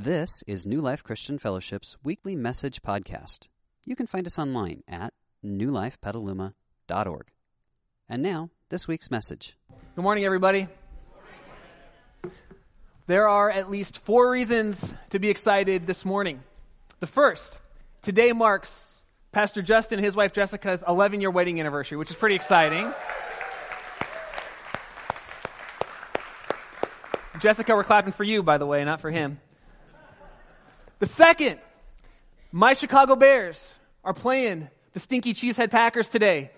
This is New Life Christian Fellowship's weekly message podcast. You can find us online at newlifepetaluma.org. And now, this week's message. Good morning, everybody. There are at least four reasons to be excited this morning. The first, today marks Pastor Justin and his wife Jessica's 11 year wedding anniversary, which is pretty exciting. Jessica, we're clapping for you, by the way, not for him. The second, my Chicago Bears are playing the stinky Cheesehead Packers today.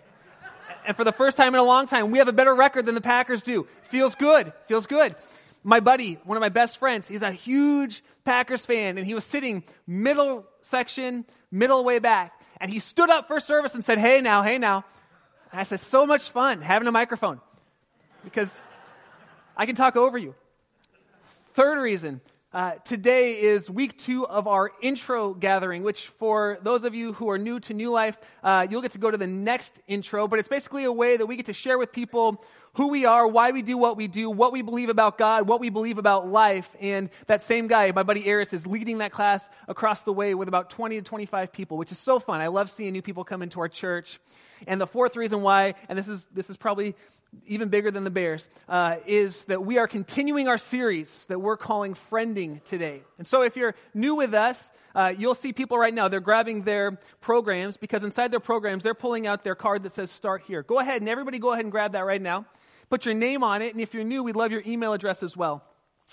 And for the first time in a long time, we have a better record than the Packers do. Feels good. Feels good. My buddy, one of my best friends, he's a huge Packers fan, and he was sitting middle section, middle way back. And he stood up for service and said, Hey now, hey now. And I said, So much fun having a microphone because I can talk over you. Third reason, uh, today is week two of our intro gathering, which for those of you who are new to New Life, uh, you'll get to go to the next intro. But it's basically a way that we get to share with people who we are, why we do what we do, what we believe about God, what we believe about life. And that same guy, my buddy Eris, is leading that class across the way with about 20 to 25 people, which is so fun. I love seeing new people come into our church. And the fourth reason why, and this is, this is probably even bigger than the Bears, uh, is that we are continuing our series that we're calling Friending today. And so if you're new with us, uh, you'll see people right now, they're grabbing their programs because inside their programs, they're pulling out their card that says Start Here. Go ahead and everybody go ahead and grab that right now. Put your name on it, and if you're new, we'd love your email address as well.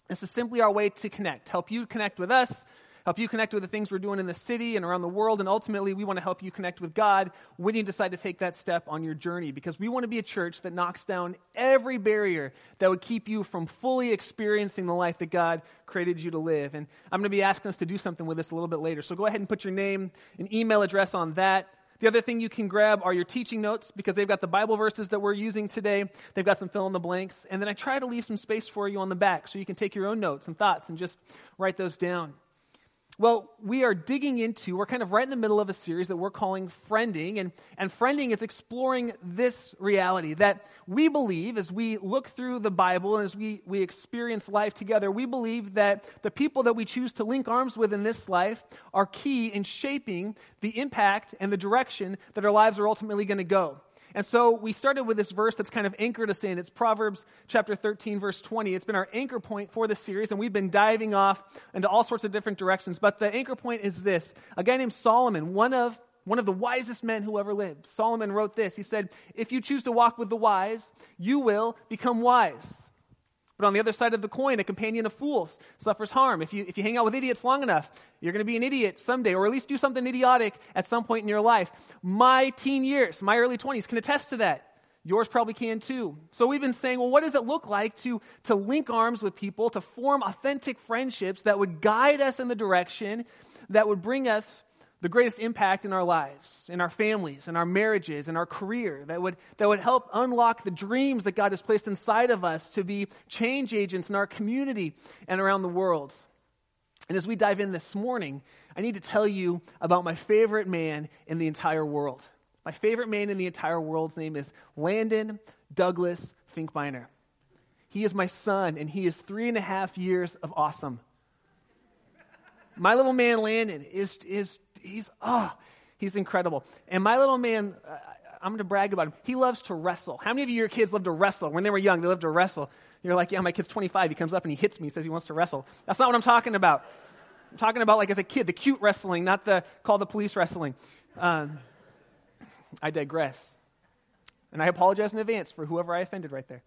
This is simply our way to connect, help you connect with us help you connect with the things we're doing in the city and around the world. And ultimately, we want to help you connect with God when you decide to take that step on your journey because we want to be a church that knocks down every barrier that would keep you from fully experiencing the life that God created you to live. And I'm going to be asking us to do something with this a little bit later. So go ahead and put your name and email address on that. The other thing you can grab are your teaching notes because they've got the Bible verses that we're using today. They've got some fill in the blanks. And then I try to leave some space for you on the back so you can take your own notes and thoughts and just write those down. Well, we are digging into, we're kind of right in the middle of a series that we're calling Friending. And, and Friending is exploring this reality that we believe as we look through the Bible and as we, we experience life together, we believe that the people that we choose to link arms with in this life are key in shaping the impact and the direction that our lives are ultimately going to go. And so we started with this verse that's kind of anchored us in. It's Proverbs chapter 13, verse 20. It's been our anchor point for this series, and we've been diving off into all sorts of different directions. But the anchor point is this a guy named Solomon, one of one of the wisest men who ever lived. Solomon wrote this. He said, If you choose to walk with the wise, you will become wise. But on the other side of the coin, a companion of fools suffers harm. If you, if you hang out with idiots long enough, you're going to be an idiot someday, or at least do something idiotic at some point in your life. My teen years, my early 20s can attest to that. Yours probably can too. So we've been saying, well, what does it look like to, to link arms with people, to form authentic friendships that would guide us in the direction that would bring us the greatest impact in our lives, in our families, in our marriages, in our career, that would, that would help unlock the dreams that God has placed inside of us to be change agents in our community and around the world. And as we dive in this morning, I need to tell you about my favorite man in the entire world. My favorite man in the entire world's name is Landon Douglas Finkbeiner. He is my son, and he is three and a half years of awesome. My little man Landon is, is he's, oh, he's incredible. And my little man, uh, I'm going to brag about him. He loves to wrestle. How many of you, your kids love to wrestle? When they were young, they loved to wrestle. You're like, yeah, my kid's 25. He comes up and he hits me. He says he wants to wrestle. That's not what I'm talking about. I'm talking about like as a kid, the cute wrestling, not the call the police wrestling. Um, I digress. And I apologize in advance for whoever I offended right there.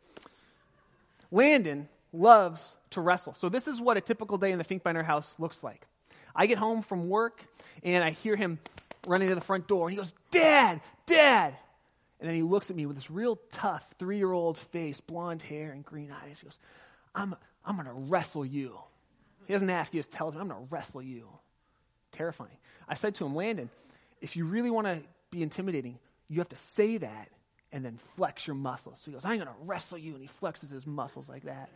Landon loves to wrestle. So this is what a typical day in the Finkbeiner house looks like. I get home from work and I hear him running to the front door. And he goes, Dad, Dad. And then he looks at me with this real tough three year old face, blonde hair, and green eyes. He goes, I'm, I'm going to wrestle you. He doesn't ask, he just tells me, I'm going to wrestle you. Terrifying. I said to him, Landon, if you really want to be intimidating, you have to say that and then flex your muscles. So he goes, I'm going to wrestle you. And he flexes his muscles like that.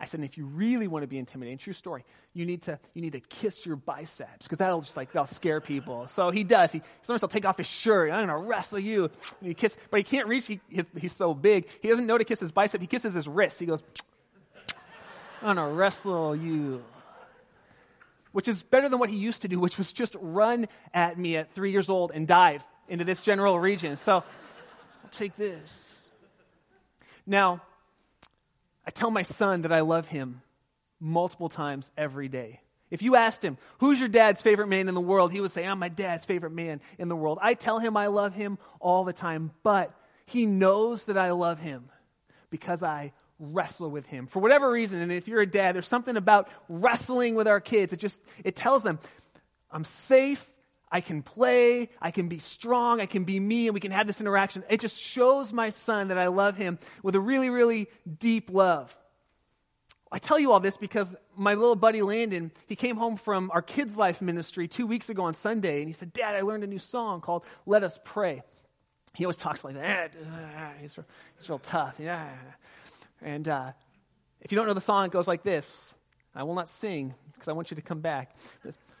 I said, if you really want to be intimidating, true story, you need to, you need to kiss your biceps because that'll just like, that'll scare people. So he does. He, sometimes he'll take off his shirt. I'm going to wrestle you. And he kiss, but he can't reach. He, his, he's so big. He doesn't know to kiss his bicep. He kisses his wrist. He goes, I'm going to wrestle you. which is better than what he used to do, which was just run at me at three years old and dive into this general region. So I'll take this. Now, I tell my son that I love him multiple times every day. If you asked him, who's your dad's favorite man in the world? He would say, I'm my dad's favorite man in the world. I tell him I love him all the time, but he knows that I love him because I wrestle with him. For whatever reason, and if you're a dad, there's something about wrestling with our kids. It just, it tells them, I'm safe, I can play, I can be strong, I can be me, and we can have this interaction. It just shows my son that I love him with a really, really deep love. I tell you all this because my little buddy Landon, he came home from our kids' life ministry two weeks ago on Sunday, and he said, Dad, I learned a new song called Let Us Pray. He always talks like that. He's, real, he's real tough. Yeah. And uh, if you don't know the song, it goes like this. I will not sing because I want you to come back.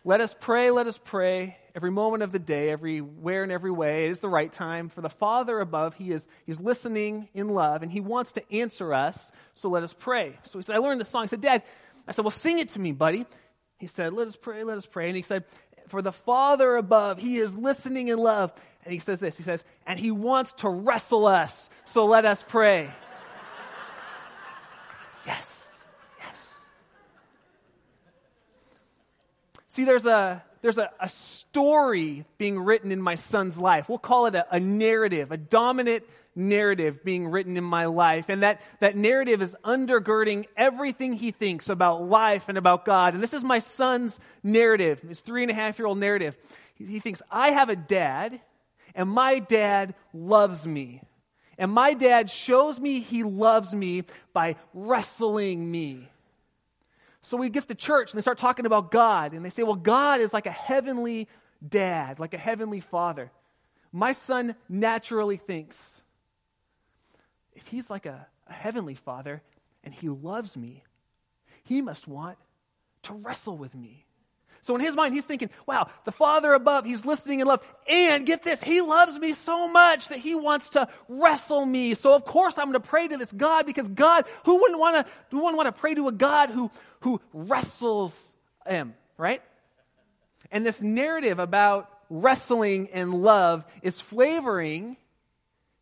Let us pray, let us pray every moment of the day, everywhere and every way. It is the right time. For the Father above, He is He's listening in love, and He wants to answer us, so let us pray. So he said, I learned this song. He said, Dad, I said, Well, sing it to me, buddy. He said, Let us pray, let us pray. And he said, For the Father above, He is listening in love. And he says this He says, And He wants to wrestle us, so let us pray. yes. See, there's a, there's a, a story being written in my son's life. We'll call it a, a narrative, a dominant narrative being written in my life. And that, that narrative is undergirding everything he thinks about life and about God. And this is my son's narrative, his three and a half year old narrative. He, he thinks, I have a dad, and my dad loves me. And my dad shows me he loves me by wrestling me. So we get to church and they start talking about God, and they say, well, God is like a heavenly dad, like a heavenly father. My son naturally thinks, if he's like a, a heavenly father and he loves me, he must want to wrestle with me. So in his mind, he's thinking, wow, the Father above, he's listening in love. And get this, he loves me so much that he wants to wrestle me. So of course I'm going to pray to this God because God, who wouldn't want to, who wouldn't want to pray to a God who, who wrestles him, right? And this narrative about wrestling and love is flavoring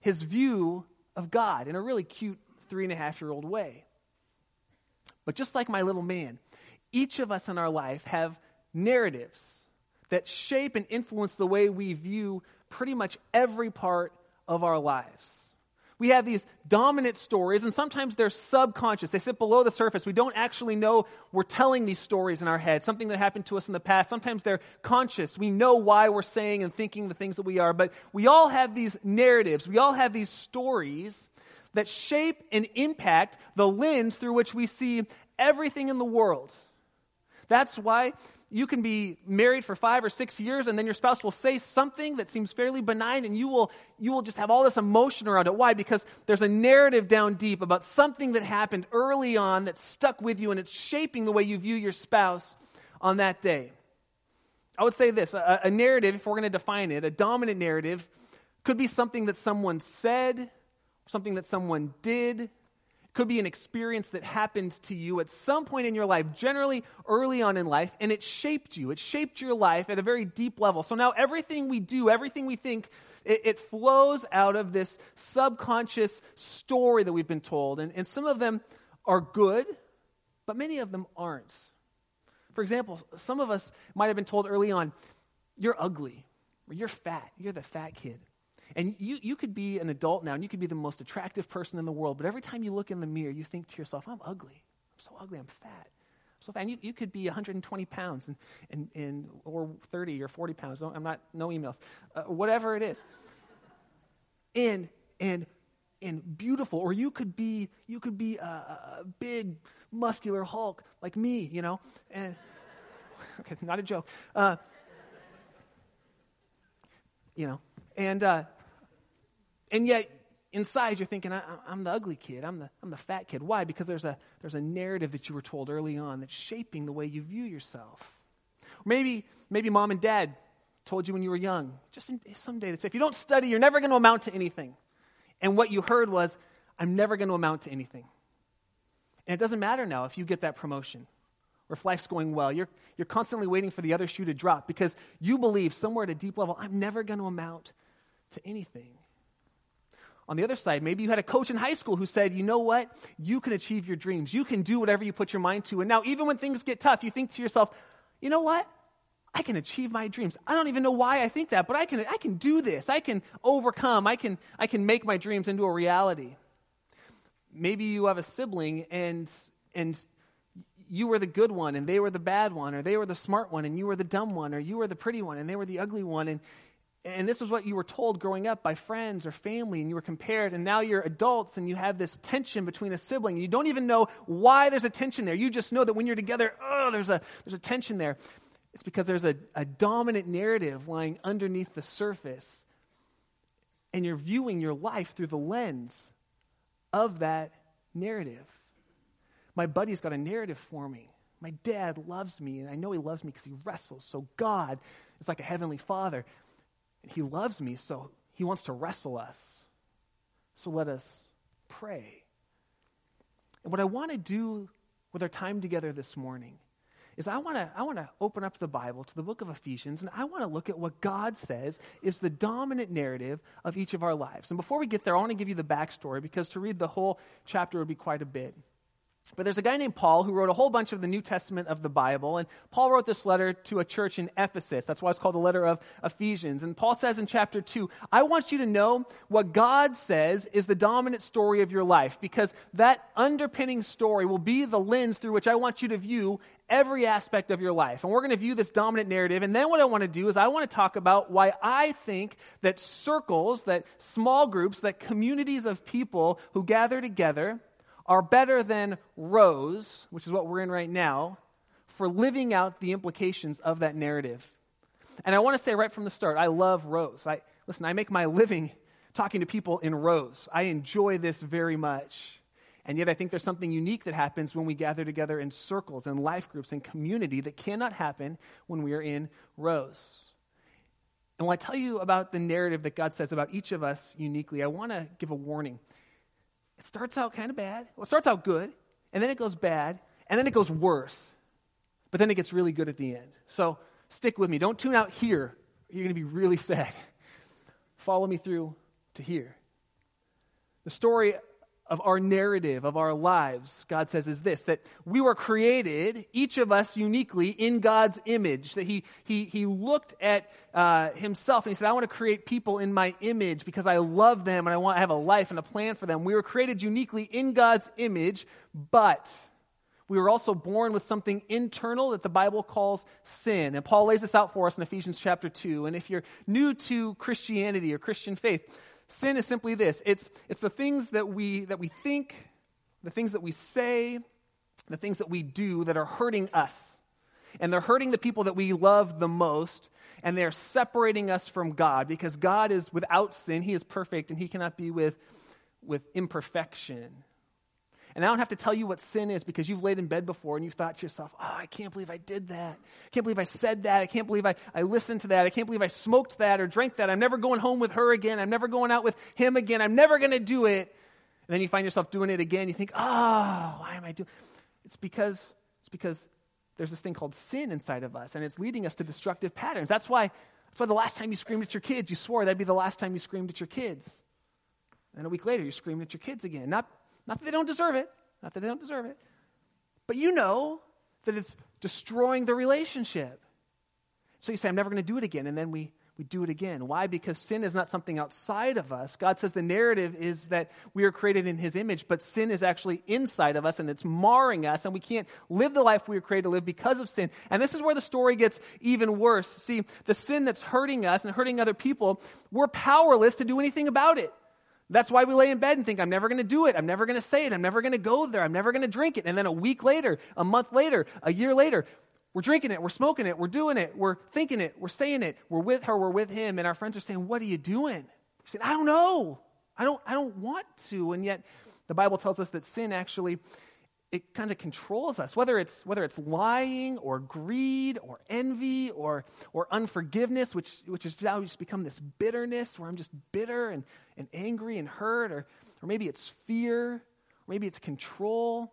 his view of God in a really cute three and a half year old way. But just like my little man, each of us in our life have narratives that shape and influence the way we view pretty much every part of our lives. We have these dominant stories, and sometimes they're subconscious. They sit below the surface. We don't actually know we're telling these stories in our head, something that happened to us in the past. Sometimes they're conscious. We know why we're saying and thinking the things that we are, but we all have these narratives. We all have these stories that shape and impact the lens through which we see everything in the world. That's why you can be married for five or six years and then your spouse will say something that seems fairly benign and you will, you will just have all this emotion around it. Why? Because there's a narrative down deep about something that happened early on that stuck with you and it's shaping the way you view your spouse on that day. I would say this a, a narrative, if we're going to define it, a dominant narrative could be something that someone said, something that someone did, could be an experience that happened to you at some point in your life, generally early on in life, and it shaped you. It shaped your life at a very deep level. So now everything we do, everything we think, it, it flows out of this subconscious story that we've been told. And, and some of them are good, but many of them aren't. For example, some of us might have been told early on, you're ugly, or you're fat, you're the fat kid. And you, you could be an adult now and you could be the most attractive person in the world, but every time you look in the mirror, you think to yourself, I'm ugly. I'm so ugly. I'm fat. I'm so fat. And you, you could be 120 pounds and, and, and, or 30 or 40 pounds. I'm not, no emails. Uh, whatever it is. And, and, and beautiful. Or you could be, you could be a, a big, muscular Hulk like me, you know. And, okay, not a joke. Uh, you know, and, uh, and yet, inside, you're thinking, I, am the ugly kid. I'm the, I'm the fat kid. Why? Because there's a, there's a narrative that you were told early on that's shaping the way you view yourself. maybe, maybe mom and dad told you when you were young, just someday, they say, if you don't study, you're never going to amount to anything. And what you heard was, I'm never going to amount to anything. And it doesn't matter now if you get that promotion or if life's going well. You're, you're constantly waiting for the other shoe to drop because you believe somewhere at a deep level, I'm never going to amount to anything. On the other side, maybe you had a coach in high school who said, you know what? You can achieve your dreams. You can do whatever you put your mind to. And now, even when things get tough, you think to yourself, you know what? I can achieve my dreams. I don't even know why I think that, but I can, I can do this. I can overcome. I can, I can make my dreams into a reality. Maybe you have a sibling and, and you were the good one and they were the bad one, or they were the smart one and you were the dumb one, or you were the pretty one and they were the ugly one. And, and this was what you were told growing up by friends or family, and you were compared, and now you're adults and you have this tension between a sibling. You don't even know why there's a tension there. You just know that when you're together, oh, there's a, there's a tension there. It's because there's a, a dominant narrative lying underneath the surface, and you're viewing your life through the lens of that narrative. My buddy's got a narrative for me. My dad loves me, and I know he loves me because he wrestles. So God is like a heavenly father. And he loves me, so he wants to wrestle us. So let us pray. And what I want to do with our time together this morning is I want to I want to open up the Bible to the book of Ephesians and I want to look at what God says is the dominant narrative of each of our lives. And before we get there, I want to give you the backstory because to read the whole chapter would be quite a bit. But there's a guy named Paul who wrote a whole bunch of the New Testament of the Bible. And Paul wrote this letter to a church in Ephesus. That's why it's called the letter of Ephesians. And Paul says in chapter 2, I want you to know what God says is the dominant story of your life, because that underpinning story will be the lens through which I want you to view every aspect of your life. And we're going to view this dominant narrative. And then what I want to do is I want to talk about why I think that circles, that small groups, that communities of people who gather together, are better than rows, which is what we're in right now, for living out the implications of that narrative. And I want to say right from the start, I love rows. I listen, I make my living talking to people in rows. I enjoy this very much. And yet I think there's something unique that happens when we gather together in circles and life groups and community that cannot happen when we are in rows. And when I tell you about the narrative that God says about each of us uniquely, I want to give a warning it starts out kind of bad. Well, it starts out good, and then it goes bad, and then it goes worse. But then it gets really good at the end. So stick with me. Don't tune out here. You're going to be really sad. Follow me through to here. The story of our narrative, of our lives, God says, is this that we were created, each of us uniquely, in God's image. That He, he, he looked at uh, Himself and He said, I want to create people in my image because I love them and I want to have a life and a plan for them. We were created uniquely in God's image, but we were also born with something internal that the Bible calls sin. And Paul lays this out for us in Ephesians chapter 2. And if you're new to Christianity or Christian faith, sin is simply this it's, it's the things that we, that we think, the things that we say, the things that we do that are hurting us. And they're hurting the people that we love the most, and they're separating us from God because God is without sin. He is perfect, and He cannot be with, with imperfection. And I don't have to tell you what sin is because you've laid in bed before and you've thought to yourself, oh, I can't believe I did that. I can't believe I said that. I can't believe I, I listened to that. I can't believe I smoked that or drank that. I'm never going home with her again. I'm never going out with him again. I'm never going to do it. And then you find yourself doing it again. You think, oh, why am I doing It's because, it's because there's this thing called sin inside of us and it's leading us to destructive patterns. That's why, that's why the last time you screamed at your kids, you swore that'd be the last time you screamed at your kids. And a week later, you screamed at your kids again. Not not that they don't deserve it, not that they don't deserve it, but you know that it's destroying the relationship. So you say, I'm never going to do it again. And then we, we do it again. Why? Because sin is not something outside of us. God says the narrative is that we are created in His image, but sin is actually inside of us and it's marring us, and we can't live the life we were created to live because of sin. And this is where the story gets even worse. See, the sin that's hurting us and hurting other people, we're powerless to do anything about it. That's why we lay in bed and think, I'm never going to do it. I'm never going to say it. I'm never going to go there. I'm never going to drink it. And then a week later, a month later, a year later, we're drinking it. We're smoking it. We're doing it. We're thinking it. We're saying it. We're with her. We're with him. And our friends are saying, What are you doing? We're saying, I don't know. I don't, I don't want to. And yet, the Bible tells us that sin actually it kind of controls us whether it's whether it's lying or greed or envy or or unforgiveness which which is now just become this bitterness where i'm just bitter and, and angry and hurt or or maybe it's fear or maybe it's control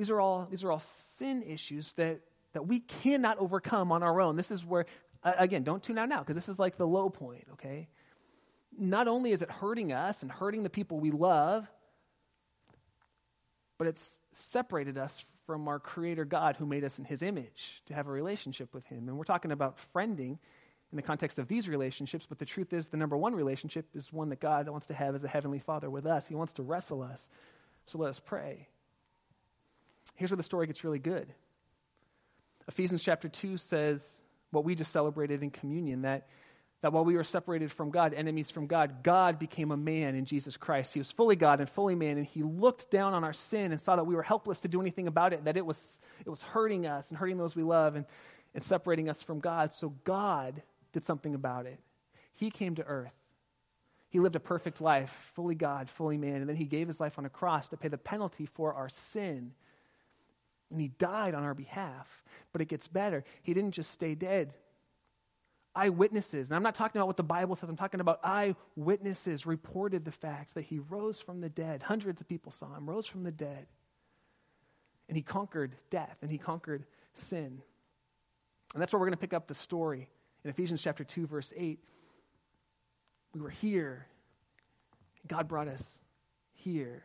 these are all, these are all sin issues that, that we cannot overcome on our own. This is where, again, don't tune out now because this is like the low point, okay? Not only is it hurting us and hurting the people we love, but it's separated us from our Creator God who made us in His image to have a relationship with Him. And we're talking about friending in the context of these relationships, but the truth is the number one relationship is one that God wants to have as a Heavenly Father with us. He wants to wrestle us. So let us pray. Here's where the story gets really good. Ephesians chapter 2 says what we just celebrated in communion that, that while we were separated from God, enemies from God, God became a man in Jesus Christ. He was fully God and fully man, and He looked down on our sin and saw that we were helpless to do anything about it, that it was, it was hurting us and hurting those we love and, and separating us from God. So God did something about it. He came to earth. He lived a perfect life, fully God, fully man, and then he gave his life on a cross to pay the penalty for our sin. And he died on our behalf. But it gets better. He didn't just stay dead. Eyewitnesses, and I'm not talking about what the Bible says, I'm talking about eyewitnesses reported the fact that he rose from the dead. Hundreds of people saw him, rose from the dead. And he conquered death and he conquered sin. And that's where we're going to pick up the story in Ephesians chapter 2, verse 8, we were here. God brought us here.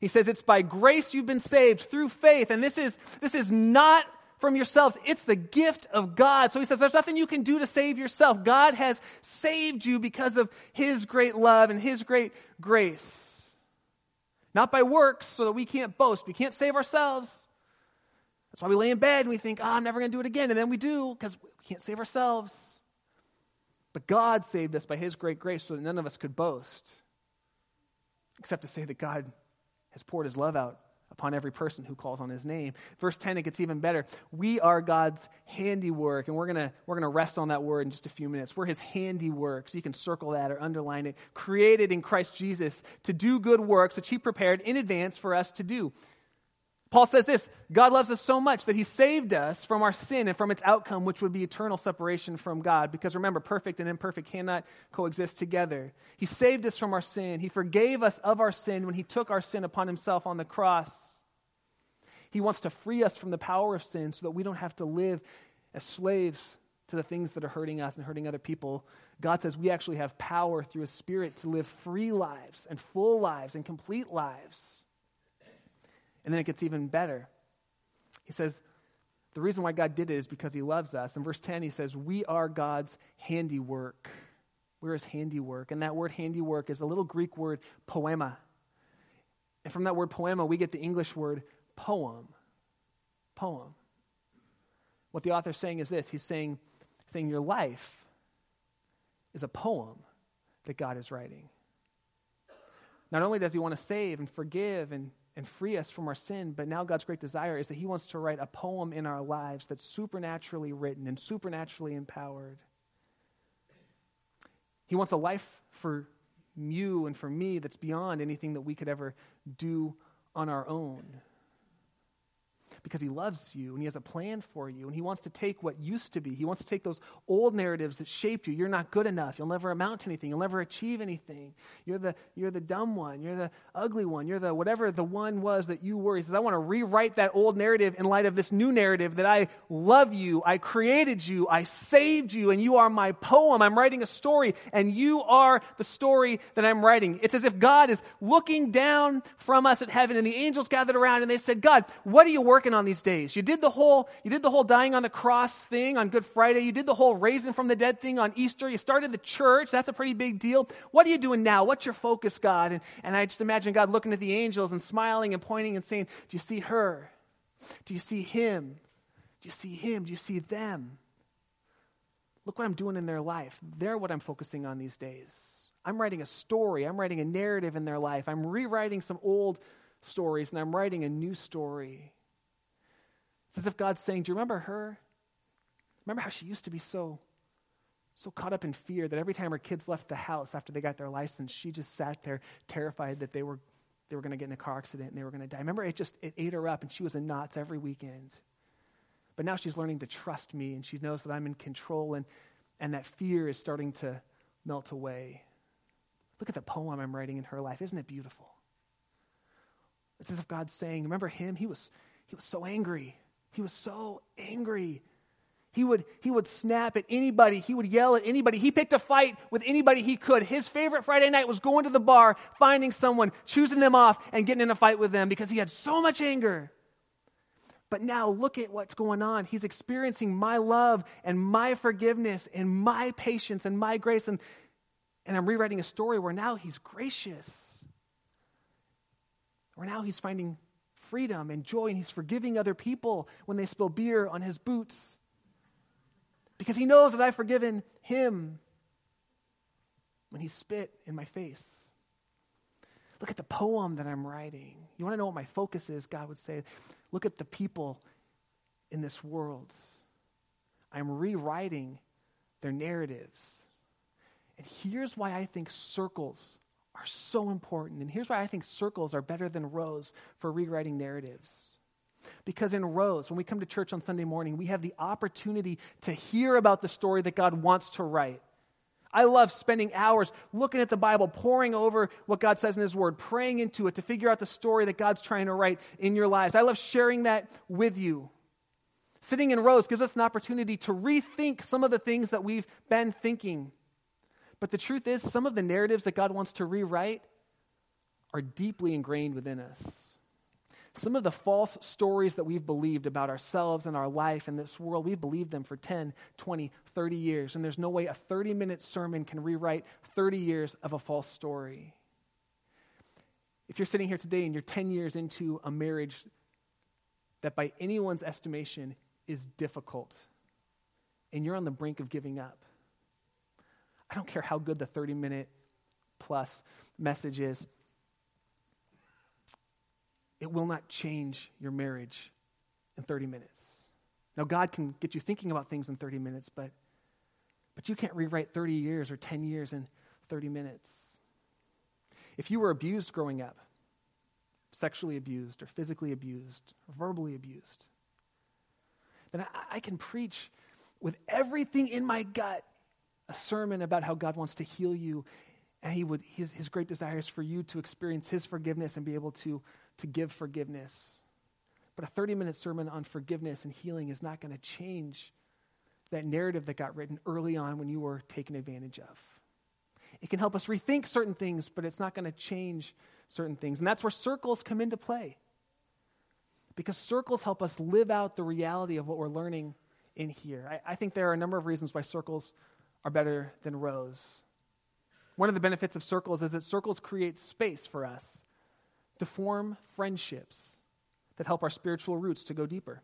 He says it's by grace you've been saved through faith. And this is, this is not from yourselves. It's the gift of God. So he says there's nothing you can do to save yourself. God has saved you because of his great love and his great grace. Not by works so that we can't boast. We can't save ourselves. That's why we lay in bed and we think, oh, I'm never going to do it again. And then we do because we can't save ourselves. But God saved us by His great grace so that none of us could boast, except to say that God has poured His love out upon every person who calls on his name. Verse 10, it gets even better. We are God's handiwork, and we're going we're gonna rest on that word in just a few minutes. We're his handiwork, so you can circle that or underline it. Created in Christ Jesus to do good works, which he prepared in advance for us to do. Paul says this God loves us so much that he saved us from our sin and from its outcome, which would be eternal separation from God. Because remember, perfect and imperfect cannot coexist together. He saved us from our sin. He forgave us of our sin when he took our sin upon himself on the cross. He wants to free us from the power of sin so that we don't have to live as slaves to the things that are hurting us and hurting other people. God says we actually have power through his spirit to live free lives and full lives and complete lives. And then it gets even better. He says, the reason why God did it is because he loves us. In verse 10, he says, We are God's handiwork. We're his handiwork. And that word handiwork is a little Greek word, poema. And from that word poema, we get the English word poem. Poem. What the author's saying is this He's saying, saying your life is a poem that God is writing. Not only does he want to save and forgive and and free us from our sin. But now God's great desire is that He wants to write a poem in our lives that's supernaturally written and supernaturally empowered. He wants a life for you and for me that's beyond anything that we could ever do on our own because he loves you and he has a plan for you and he wants to take what used to be. He wants to take those old narratives that shaped you. You're not good enough. You'll never amount to anything. You'll never achieve anything. You're the, you're the dumb one. You're the ugly one. You're the whatever the one was that you were. He says, I want to rewrite that old narrative in light of this new narrative that I love you. I created you. I saved you and you are my poem. I'm writing a story and you are the story that I'm writing. It's as if God is looking down from us at heaven and the angels gathered around and they said, God, what are you working working on these days? You did the whole, you did the whole dying on the cross thing on Good Friday. You did the whole raising from the dead thing on Easter. You started the church. That's a pretty big deal. What are you doing now? What's your focus, God? And, and I just imagine God looking at the angels and smiling and pointing and saying, Do you see her? Do you see him? Do you see him? Do you see them? Look what I'm doing in their life. They're what I'm focusing on these days. I'm writing a story. I'm writing a narrative in their life. I'm rewriting some old stories and I'm writing a new story. It's as if God's saying, Do you remember her? Remember how she used to be so, so caught up in fear that every time her kids left the house after they got their license, she just sat there terrified that they were, they were going to get in a car accident and they were going to die. Remember, it just it ate her up and she was in knots every weekend. But now she's learning to trust me and she knows that I'm in control and, and that fear is starting to melt away. Look at the poem I'm writing in her life. Isn't it beautiful? It's as if God's saying, Remember him? He was, he was so angry. He was so angry. He would, he would snap at anybody. He would yell at anybody. He picked a fight with anybody he could. His favorite Friday night was going to the bar, finding someone, choosing them off, and getting in a fight with them because he had so much anger. But now look at what's going on. He's experiencing my love and my forgiveness and my patience and my grace. And, and I'm rewriting a story where now he's gracious. Where now he's finding freedom and joy and he's forgiving other people when they spill beer on his boots. Because he knows that I've forgiven him when he spit in my face. Look at the poem that I'm writing. You want to know what my focus is? God would say, Look at the people in this world. I'm rewriting their narratives. And here's why I think circles are so important. And here's why I think circles are better than rows for rewriting narratives. Because in rows, when we come to church on Sunday morning, we have the opportunity to hear about the story that God wants to write. I love spending hours looking at the Bible, poring over what God says in His Word, praying into it to figure out the story that God's trying to write in your lives. I love sharing that with you. Sitting in rows gives us an opportunity to rethink some of the things that we've been thinking. But the truth is, some of the narratives that God wants to rewrite are deeply ingrained within us some of the false stories that we've believed about ourselves and our life in this world, we've believed them for 10, 20, 30 years. And there's no way a 30 minute sermon can rewrite 30 years of a false story. If you're sitting here today and you're 10 years into a marriage that by anyone's estimation is difficult, and you're on the brink of giving up, I don't care how good the 30 minute plus message is it will not change your marriage in 30 minutes. Now, God can get you thinking about things in 30 minutes, but, but you can't rewrite 30 years or 10 years in 30 minutes. If you were abused growing up, sexually abused or physically abused or verbally abused, then I, I can preach with everything in my gut a sermon about how God wants to heal you and he would his, his great desire is for you to experience his forgiveness and be able to to give forgiveness. But a 30 minute sermon on forgiveness and healing is not going to change that narrative that got written early on when you were taken advantage of. It can help us rethink certain things, but it's not going to change certain things. And that's where circles come into play. Because circles help us live out the reality of what we're learning in here. I, I think there are a number of reasons why circles are better than rows. One of the benefits of circles is that circles create space for us to form friendships that help our spiritual roots to go deeper.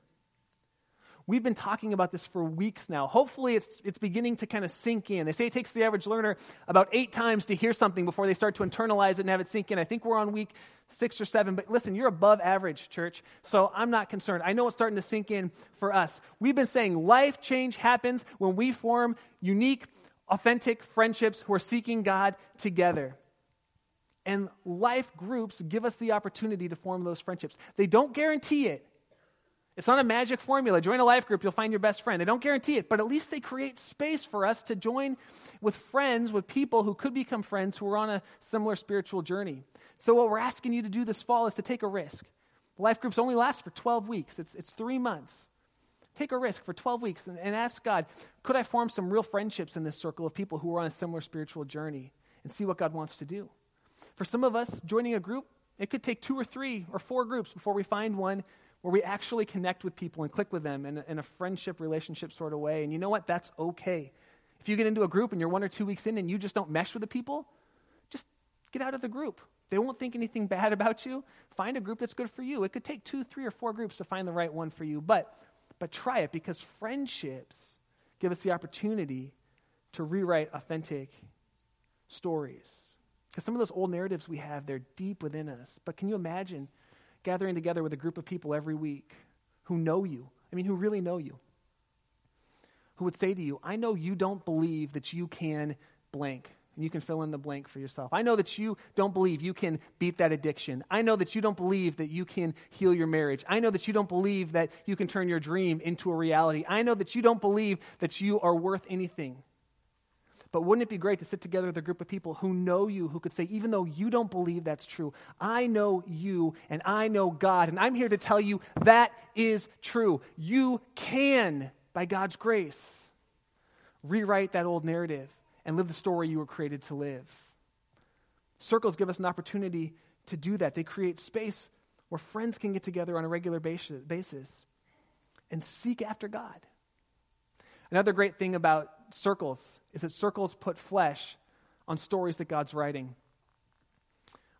We've been talking about this for weeks now. Hopefully, it's, it's beginning to kind of sink in. They say it takes the average learner about eight times to hear something before they start to internalize it and have it sink in. I think we're on week six or seven, but listen, you're above average, church, so I'm not concerned. I know it's starting to sink in for us. We've been saying life change happens when we form unique, authentic friendships who are seeking God together. And life groups give us the opportunity to form those friendships. They don't guarantee it. It's not a magic formula. Join a life group, you'll find your best friend. They don't guarantee it, but at least they create space for us to join with friends, with people who could become friends who are on a similar spiritual journey. So, what we're asking you to do this fall is to take a risk. Life groups only last for 12 weeks, it's, it's three months. Take a risk for 12 weeks and, and ask God, could I form some real friendships in this circle of people who are on a similar spiritual journey and see what God wants to do? For some of us, joining a group, it could take two or three or four groups before we find one where we actually connect with people and click with them in a, in a friendship, relationship sort of way. And you know what? That's okay. If you get into a group and you're one or two weeks in and you just don't mesh with the people, just get out of the group. They won't think anything bad about you. Find a group that's good for you. It could take two, three, or four groups to find the right one for you. But, but try it because friendships give us the opportunity to rewrite authentic stories. Because some of those old narratives we have, they're deep within us. But can you imagine gathering together with a group of people every week who know you? I mean, who really know you? Who would say to you, I know you don't believe that you can blank. And you can fill in the blank for yourself. I know that you don't believe you can beat that addiction. I know that you don't believe that you can heal your marriage. I know that you don't believe that you can turn your dream into a reality. I know that you don't believe that you are worth anything. But wouldn't it be great to sit together with a group of people who know you, who could say, even though you don't believe that's true, I know you and I know God, and I'm here to tell you that is true. You can, by God's grace, rewrite that old narrative and live the story you were created to live. Circles give us an opportunity to do that. They create space where friends can get together on a regular basis and seek after God. Another great thing about circles is that circles put flesh on stories that God's writing.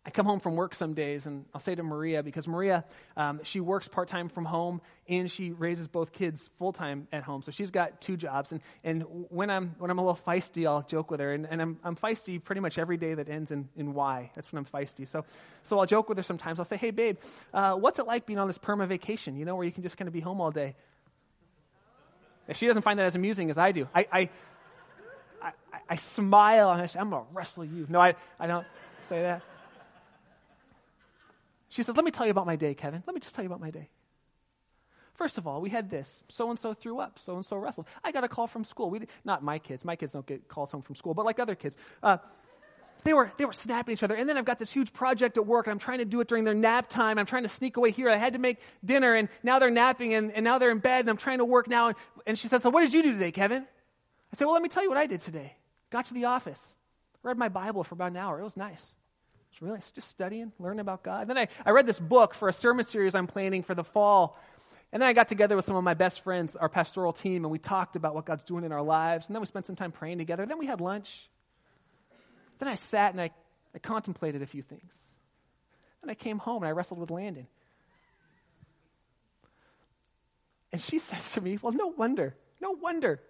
I come home from work some days and I'll say to Maria, because Maria, um, she works part time from home and she raises both kids full time at home. So she's got two jobs. And, and when, I'm, when I'm a little feisty, I'll joke with her. And, and I'm, I'm feisty pretty much every day that ends in, in Y. That's when I'm feisty. So, so I'll joke with her sometimes. I'll say, hey, babe, uh, what's it like being on this perma vacation, you know, where you can just kind of be home all day? And she doesn't find that as amusing as I do. I, I, I, I smile and I say, I'm going to wrestle you. No, I, I don't say that. She says, Let me tell you about my day, Kevin. Let me just tell you about my day. First of all, we had this. So and so threw up. So and so wrestled. I got a call from school. We, did, not my kids. My kids don't get calls home from school, but like other kids. Uh, they were, they were snapping each other. And then I've got this huge project at work, and I'm trying to do it during their nap time. I'm trying to sneak away here. I had to make dinner, and now they're napping, and, and now they're in bed, and I'm trying to work now. And, and she says, So, what did you do today, Kevin? I said, Well, let me tell you what I did today. Got to the office, read my Bible for about an hour. It was nice. It was really just studying, learning about God. Then I, I read this book for a sermon series I'm planning for the fall. And then I got together with some of my best friends, our pastoral team, and we talked about what God's doing in our lives. And then we spent some time praying together. Then we had lunch. Then I sat and I I contemplated a few things. Then I came home and I wrestled with Landon. And she says to me, Well, no wonder, no wonder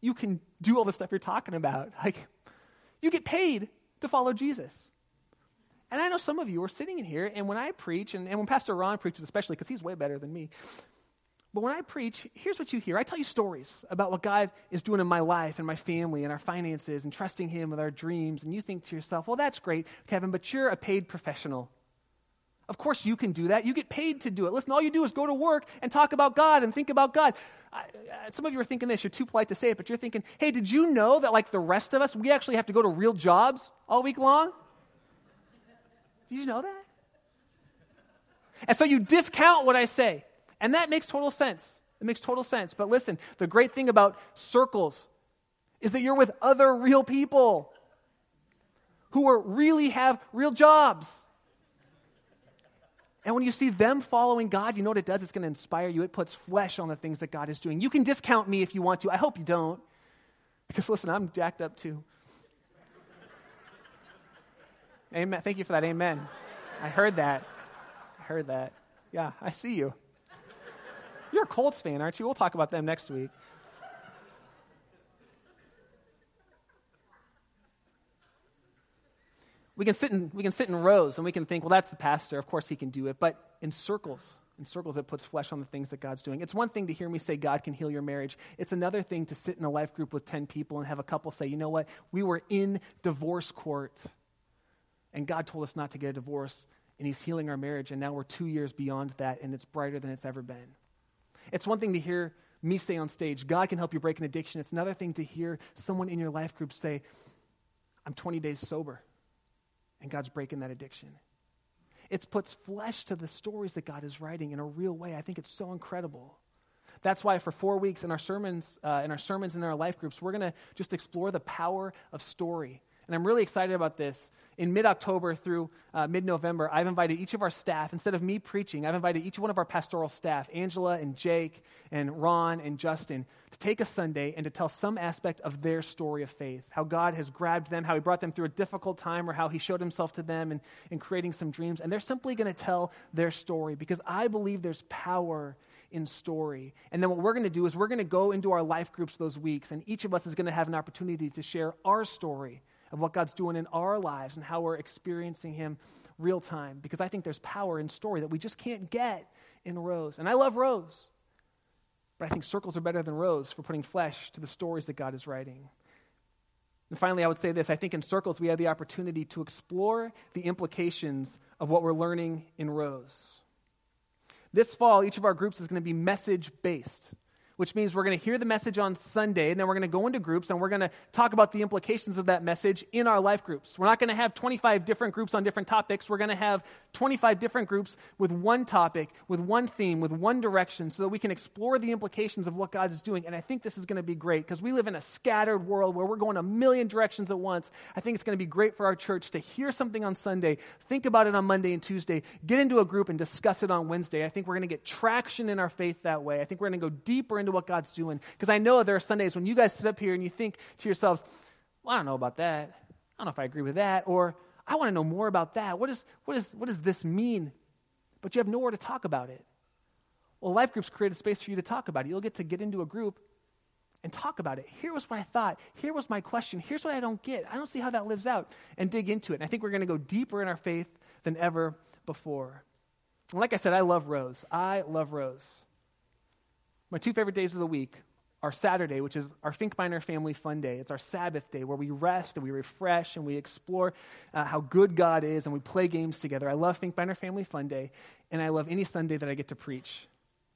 you can do all the stuff you're talking about. Like, you get paid to follow Jesus. And I know some of you are sitting in here, and when I preach, and, and when Pastor Ron preaches, especially because he's way better than me, but when I preach, here's what you hear. I tell you stories about what God is doing in my life and my family and our finances and trusting Him with our dreams. And you think to yourself, well, that's great, Kevin, but you're a paid professional. Of course, you can do that. You get paid to do it. Listen, all you do is go to work and talk about God and think about God. I, some of you are thinking this. You're too polite to say it, but you're thinking, hey, did you know that, like the rest of us, we actually have to go to real jobs all week long? Did you know that? And so you discount what I say. And that makes total sense. It makes total sense. But listen, the great thing about circles is that you're with other real people who are, really have real jobs. And when you see them following God, you know what it does? It's going to inspire you. It puts flesh on the things that God is doing. You can discount me if you want to. I hope you don't. Because listen, I'm jacked up too. Amen. Thank you for that. Amen. I heard that. I heard that. Yeah, I see you. You're a Colts fan, aren't you? We'll talk about them next week. We can, sit in, we can sit in rows and we can think, well, that's the pastor. Of course, he can do it. But in circles, in circles, it puts flesh on the things that God's doing. It's one thing to hear me say God can heal your marriage. It's another thing to sit in a life group with 10 people and have a couple say, you know what? We were in divorce court and God told us not to get a divorce and he's healing our marriage. And now we're two years beyond that and it's brighter than it's ever been. It's one thing to hear me say on stage, God can help you break an addiction. It's another thing to hear someone in your life group say, I'm 20 days sober, and God's breaking that addiction. It puts flesh to the stories that God is writing in a real way. I think it's so incredible. That's why for four weeks in our sermons, uh, in our sermons in our life groups, we're going to just explore the power of story. And I'm really excited about this. In mid October through uh, mid November, I've invited each of our staff, instead of me preaching, I've invited each one of our pastoral staff, Angela and Jake and Ron and Justin, to take a Sunday and to tell some aspect of their story of faith. How God has grabbed them, how He brought them through a difficult time, or how He showed Himself to them in, in creating some dreams. And they're simply going to tell their story because I believe there's power in story. And then what we're going to do is we're going to go into our life groups those weeks, and each of us is going to have an opportunity to share our story of what God's doing in our lives and how we're experiencing Him real time. Because I think there's power in story that we just can't get in rows. And I love rows, but I think circles are better than rows for putting flesh to the stories that God is writing. And finally, I would say this I think in circles we have the opportunity to explore the implications of what we're learning in rows. This fall, each of our groups is going to be message based. Which means we're going to hear the message on Sunday, and then we're going to go into groups and we're going to talk about the implications of that message in our life groups. We're not going to have 25 different groups on different topics. We're going to have 25 different groups with one topic, with one theme, with one direction, so that we can explore the implications of what God is doing. And I think this is going to be great because we live in a scattered world where we're going a million directions at once. I think it's going to be great for our church to hear something on Sunday, think about it on Monday and Tuesday, get into a group and discuss it on Wednesday. I think we're going to get traction in our faith that way. I think we're going to go deeper into what God's doing. Because I know there are Sundays when you guys sit up here and you think to yourselves, well, I don't know about that. I don't know if I agree with that. Or I want to know more about that. What, is, what, is, what does this mean? But you have nowhere to talk about it. Well, life groups create a space for you to talk about it. You'll get to get into a group and talk about it. Here was what I thought. Here was my question. Here's what I don't get. I don't see how that lives out. And dig into it. And I think we're going to go deeper in our faith than ever before. Like I said, I love rows. I love rows. My two favorite days of the week are Saturday, which is our Finkbeiner family fun day. It's our Sabbath day where we rest and we refresh and we explore uh, how good God is and we play games together. I love Finkbeiner family fun day, and I love any Sunday that I get to preach.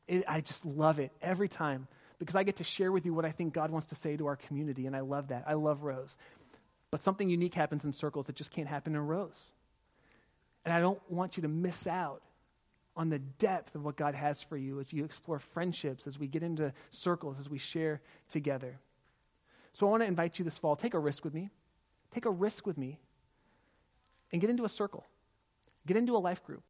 It, I just love it every time because I get to share with you what I think God wants to say to our community, and I love that. I love rows. But something unique happens in circles that just can't happen in rows. And I don't want you to miss out on the depth of what God has for you as you explore friendships, as we get into circles, as we share together. So I want to invite you this fall take a risk with me. Take a risk with me and get into a circle, get into a life group.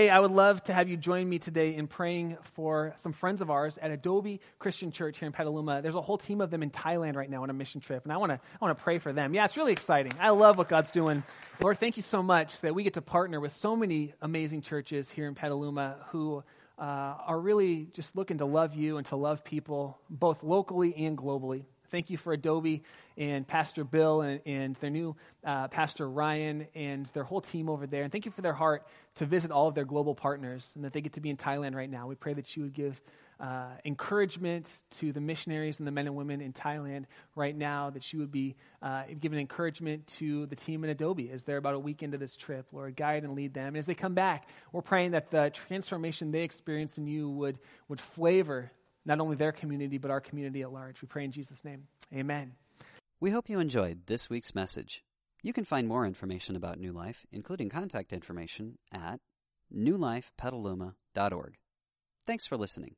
Hey, I would love to have you join me today in praying for some friends of ours at Adobe Christian Church here in Petaluma. There's a whole team of them in Thailand right now on a mission trip, and I want to I want to pray for them. Yeah, it's really exciting. I love what God's doing. Lord, thank you so much that we get to partner with so many amazing churches here in Petaluma who uh, are really just looking to love you and to love people, both locally and globally. Thank you for Adobe and Pastor Bill and, and their new uh, Pastor Ryan and their whole team over there. And thank you for their heart to visit all of their global partners and that they get to be in Thailand right now. We pray that you would give uh, encouragement to the missionaries and the men and women in Thailand right now, that you would be uh, giving encouragement to the team in Adobe as they're about a week into this trip. Lord, guide and lead them. And as they come back, we're praying that the transformation they experience in you would, would flavor not only their community, but our community at large. We pray in Jesus' name. Amen. We hope you enjoyed this week's message. You can find more information about New Life, including contact information, at newlifepetaluma.org. Thanks for listening.